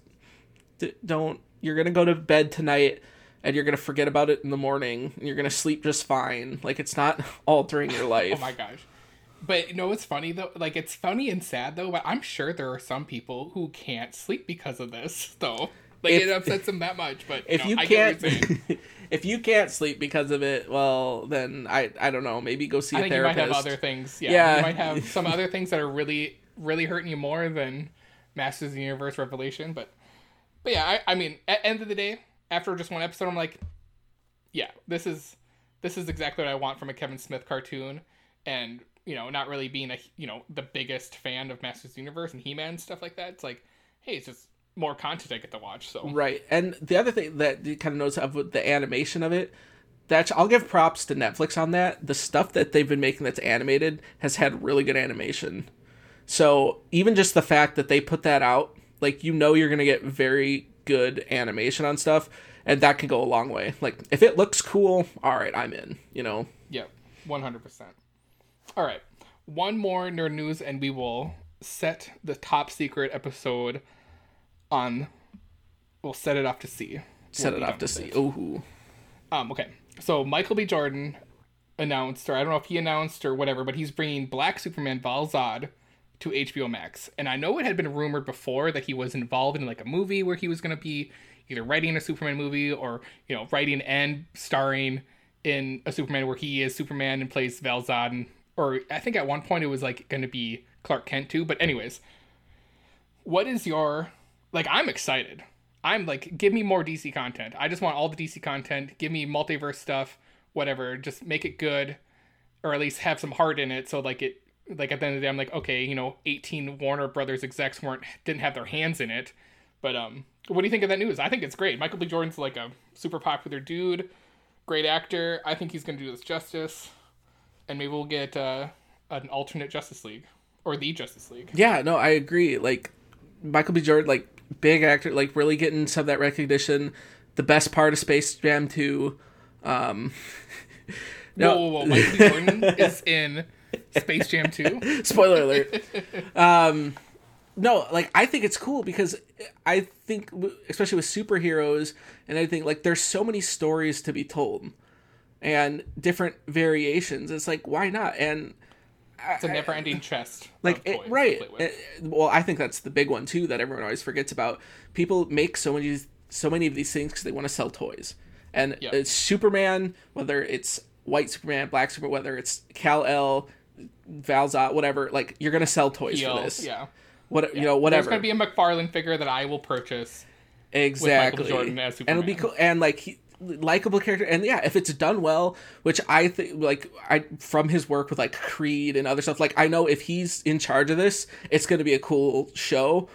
don't you're gonna go to bed tonight and you're gonna forget about it in the morning and you're gonna sleep just fine. Like it's not *laughs* altering your life. *laughs* Oh my gosh. But you know what's funny though? Like it's funny and sad though, but I'm sure there are some people who can't sleep because of this *laughs* though. Like If- it upsets them that much. But if know, you I can't if you can't sleep because of it, well then I I don't know, maybe go see I a think you therapist. might have other things. Yeah, Yeah. you might have some other things that are really, really hurting you more than Masters of the Universe Revelation. But, but yeah, I, I mean, at end of the day, after just one episode, I'm like, yeah, this is this is exactly what I want from a Kevin Smith cartoon, and you know, not really being a you know the biggest fan of Masters of Universe and He Man and stuff like that. It's like, hey, it's just more content I get to watch. So Right. And the other thing that you kind of notice of the animation of it, that I'll give props to Netflix on that. The stuff that they've been making that's animated has had really good animation. So even just the fact that they put that out, like you know you're gonna get very good animation on stuff, and that can go a long way. Like if it looks cool, all right, I'm in. You know. Yep, one hundred percent. All right, one more nerd news, and we will set the top secret episode on. We'll set it off to see. Set We'll it off to see. Ooh. Um. Okay. So Michael B. Jordan announced, or I don't know if he announced or whatever, but he's bringing Black Superman Val Zod to HBO Max. And I know it had been rumored before that he was involved in like a movie where he was going to be either writing a Superman movie or you know writing and starring in a Superman where he is Superman and plays Val Zod, and, or I think at one point it was like going to be Clark Kent too. But anyways, what is your like? I'm excited. I'm like, give me more DC content. I just want all the DC content. Give me multiverse stuff, whatever. Just make it good, or at least have some heart in it. So like it, like at the end of the day, I'm like, okay, you know, 18 Warner Brothers execs weren't didn't have their hands in it, but um, what do you think of that news? I think it's great. Michael B. Jordan's like a super popular dude, great actor. I think he's gonna do this justice, and maybe we'll get uh, an alternate Justice League or the Justice League. Yeah, no, I agree. Like Michael B. Jordan, like big actor, like really getting some of that recognition. The best part of Space Jam 2. Um, *laughs* Whoa, whoa, whoa! Michael B. Jordan *laughs* is in Space Jam 2. *laughs* spoiler alert. um, no, like I think it's cool because I think, especially with superheroes and everything, like there's so many stories to be told and different variations. It's like why not? And It's a never-ending *laughs* chest. like it, right it- well i think that's the big one too that everyone always forgets about people make so many so many of these things because they want to sell toys and Yeah. it's superman whether it's white superman black superman whether it's Kal-El Val Zod whatever like you're gonna sell toys Heel, for this yeah. what you know whatever. There's to be a McFarlane figure that I will purchase. exactly Jordan as and it'll be cool and like he likable character and yeah if it's done well which i think like i from his work with like creed and other stuff like i know if he's in charge of this it's going to be a cool show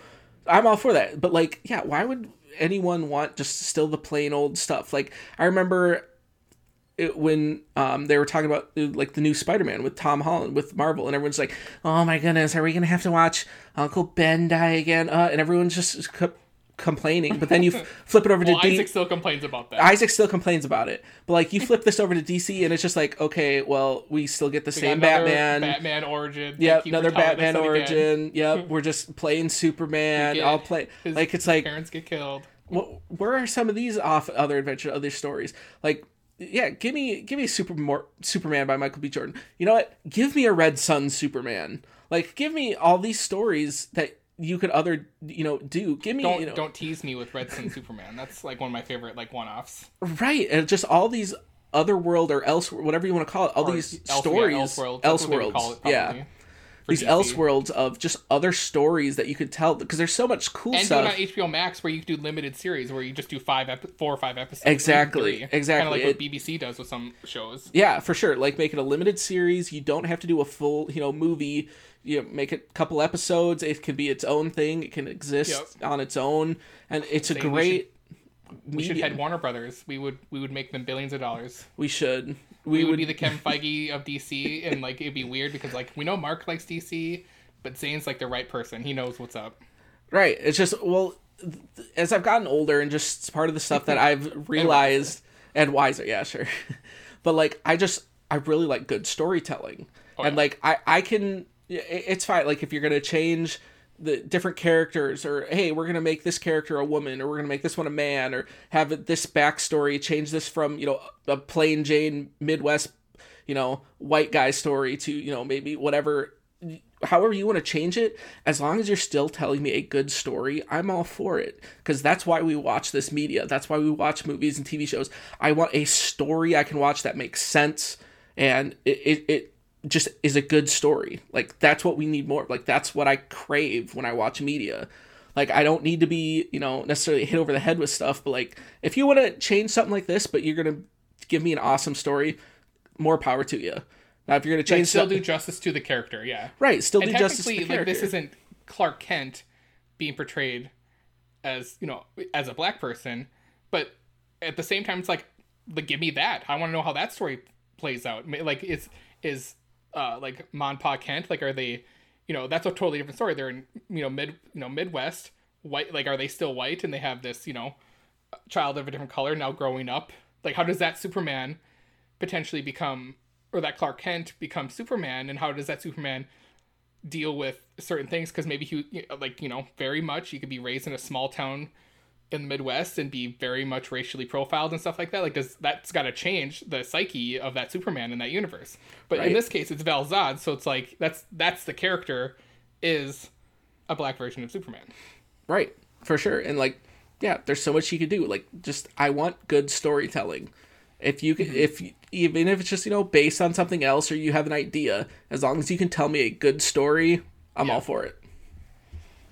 i'm all for that but like yeah why would anyone want just still the plain old stuff like i remember it, when um, they were talking about like the new Spider-Man with Tom Holland with Marvel, and everyone's like, "Oh my goodness, are we gonna have to watch Uncle Ben die again?" Uh, and everyone's just co- complaining. But then you *laughs* f- flip it over Well, to D- Isaac still complains about that. Isaac still complains about it, but like you flip this over to DC, and it's just like, okay, well, we still get the We same Batman. Batman origin. Yep, another Batman origin. Yep, *laughs* we're just playing Superman. Get I'll play like it's like parents get killed. what, where are some of these off other adventure other stories like yeah give me give me super more superman by michael b. Jordan. You know what? Give me a red sun superman. Like give me all these stories that you could other you know do. Give me Don't you know don't tease me with Red Sun Superman. That's like one of my favorite like one-offs. right and just all these other world or else whatever you want to call it all Or these stories. Elseworlds. That's what they would call elseworlds yeah these DC. elseworlds of just other stories that you could tell because there's so much cool stuff. And stuff it on HBO Max where you do limited series where you just do five, ep- four or five episodes. Exactly, exactly. Kind of like what BBC does with some shows. Yeah, for sure. Like make it a limited series. You don't have to do a full, you know, movie. You know, make it a couple episodes. It can be its own thing. It can exist on its own, and it's a Saying we. We should head Warner Brothers. We would we would make them billions of dollars. We should. We, We, would, would be the Kevin Feige of DC, and like it'd be weird because like we know Mark likes DC, but Zayne's like the right person. He knows what's up. right. It's just well, th- as I've gotten older and just part of the stuff that *laughs* I've realized and wiser. Yeah, sure. *laughs* but like, I just I really like good storytelling, Oh, and yeah. like I I can it's fine. Like if you're gonna change the different characters, or hey, we're gonna make this character a woman, or we're gonna make this one a man, or have this backstory, change this from you know a plain Jane Midwest, you know white guy story to you know maybe whatever however you want to change it as long as you're still telling me a good story i'm all for it. Because that's why we watch this media that's why we watch movies and tv shows. I want a story i can watch that makes sense and it, it, it just is a good story like that's what we need more like that's what i crave when i watch media like i don't need to be you know necessarily hit over the head with stuff but like if you want to change something like this but you're gonna give me an awesome story more power to you now if you're gonna Like, change still something do justice to the character, yeah. right still do justice to the technically, like this isn't Clark Kent being portrayed as you know as a black person, but at the same time, it's like, like give me that. I want to know how that story plays out. Like, is is uh like Monpa Kent? Like, are they, you know, that's a totally different story. They're in you know mid you know Midwest white. Like, are they still white and they have this you know child of a different color now growing up? Like, how does that Superman potentially become or that Clark Kent become Superman and how does that Superman deal with certain things because maybe he like you know very much he could be raised in a small town in the Midwest and be very much racially profiled and stuff like that like does that's got to change the psyche of that Superman in that universe but Right. in this case it's Val Zod so it's like that's that's the character is a black version of Superman Right, for sure. And like, yeah, there's so much you could do. Like, just I want good storytelling. If you can, mm-hmm. if even if it's just you know based on something else or you have an idea, as long as you can tell me a good story, I'm Yeah. all for it.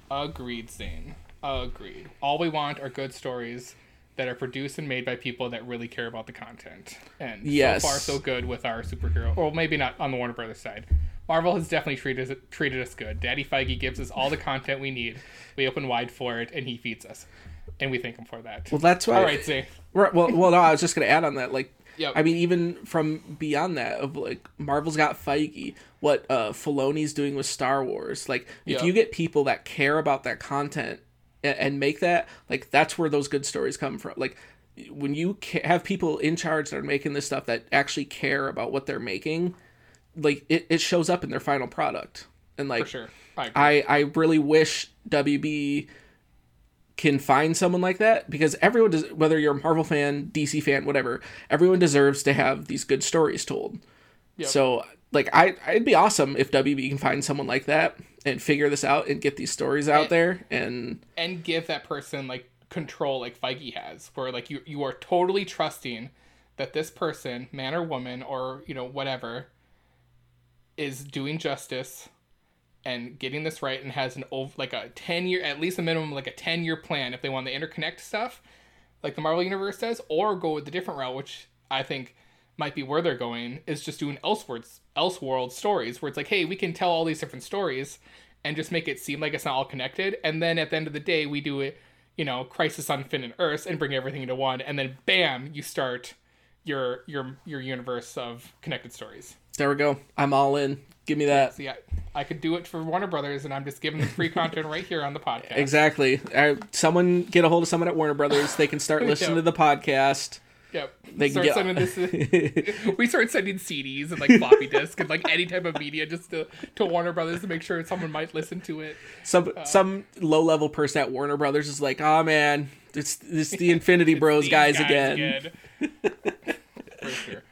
Agreed, Zayne. Agreed. All we want are good stories that are produced and made by people that really care about the content. And Yes. so far, so good with our superhero. Or maybe not on the Warner Brothers side. Marvel has definitely treated us, treated us good. Daddy Feige gives us all the content we need. We open wide for it, and he feeds us. And we thank him for that. Well, that's why. all right. Right, well, well, no, I was just gonna add on that. Like, Yep. I mean, even from beyond that, of like Marvel's got Feige, what uh Filoni's doing with Star Wars. Like, if Yep. you get people that care about that content and, and make that, like, that's where those good stories come from. Like, when you ca- have people in charge that are making this stuff that actually care about what they're making, like, it, it shows up in their final product. And like, For sure. I. I I really wish WB can find someone like that because everyone does whether you're a Marvel fan, DC fan, whatever, everyone deserves to have these good stories told. Yep. So like I it'd be awesome if WB can find someone like that and figure this out and get these stories out And- there and and give that person like control like Feige has, where like you you are totally trusting that this person, man or woman or you know whatever, is doing justice and getting this right and has an ov- like a 10 year at least a minimum like a 10 year plan if they want to interconnect stuff like the Marvel universe does or go with the different route which I think might be where they're going is just doing elseworlds elseworld stories where it's like hey we can tell all these different stories and just make it seem like it's not all connected and then at the end of the day we do it you know crisis on infinite earth and bring everything into one and then bam you start your your your universe of connected stories there we go. I'm all in. Give me that. so yeah, I could do it for Warner Brothers, and I'm just giving them free content right here on the podcast. Exactly. I, someone get a hold of someone at Warner Brothers. They can start *laughs* listening Yeah. to the podcast. Yep. They start sending this. *laughs* *laughs* we start sending CDs and like floppy disk and like any type of media just to, to Warner Brothers to make sure someone might listen to it. Some uh, some low level person at Warner Brothers is like, oh man, it's it's the Infinity *laughs* Bros These guys, again. For sure.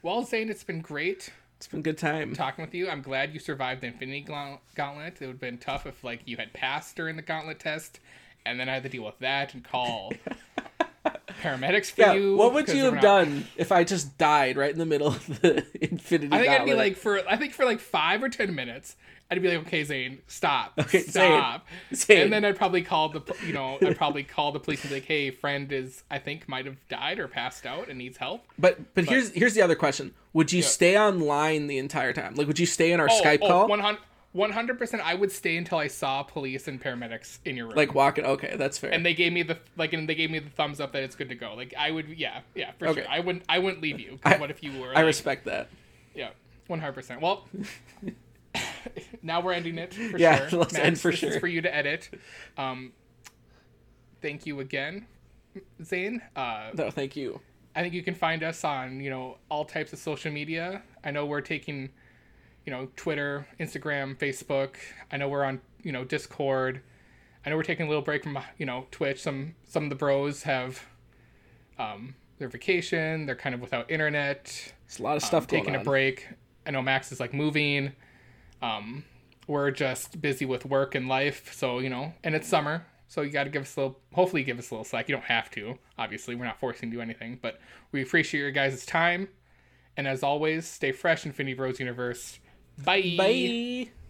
Well, Zayne, it's been great It's been a good time. talking with you. I'm glad you survived the Infinity Gauntlet. It would have been tough if like you had passed during the Gauntlet test, and then I had to deal with that and call paramedics for Yeah, you. what would you have not- done if I just died right in the middle of the *laughs* Infinity I think I'd be like for I think for like five or ten minutes, I'd be like, okay, Zayne, stop, *laughs* Okay, stop, Zayne. and then I'd probably call the you know I'd probably call the police and be like, hey, friend is I think might have died or passed out and needs help. but but here's here's the other question: Would you stay online the entire time? Like, would you stay in our oh, Skype oh, call? 100 percent. I would stay until I saw police and paramedics in your room. Like walking? Okay, that's fair. and they gave me the like, and they gave me the thumbs up that it's good to go. Like I would, yeah, yeah, for Okay. sure. I wouldn't, I wouldn't leave you. *laughs* I- what if you were? I like- respect that. Yeah, one hundred percent. Well, *laughs* now we're ending it for *laughs* Yeah, sure. let's end for sure. for you to edit. Um, thank you again, Zayne. Uh, No, thank you. I think you can find us on you know all types of social media. I know we're taking, you know, Twitter, Instagram, Facebook. I know we're on you know Discord. I know we're taking a little break from you know Twitch. Some some of the bros have um, their vacation. They're kind of without internet. It's a lot of stuff um, taking a break. I know Max is like moving. Um, we're just busy with work and life, so you know, and it's summer, so you got to give us a little. Hopefully, give us a little slack. You don't have to. Obviously, we're not forcing you to do anything, but we appreciate your guys' time. And as always, stay fresh, Infinity Bros Universe. Bye. Bye.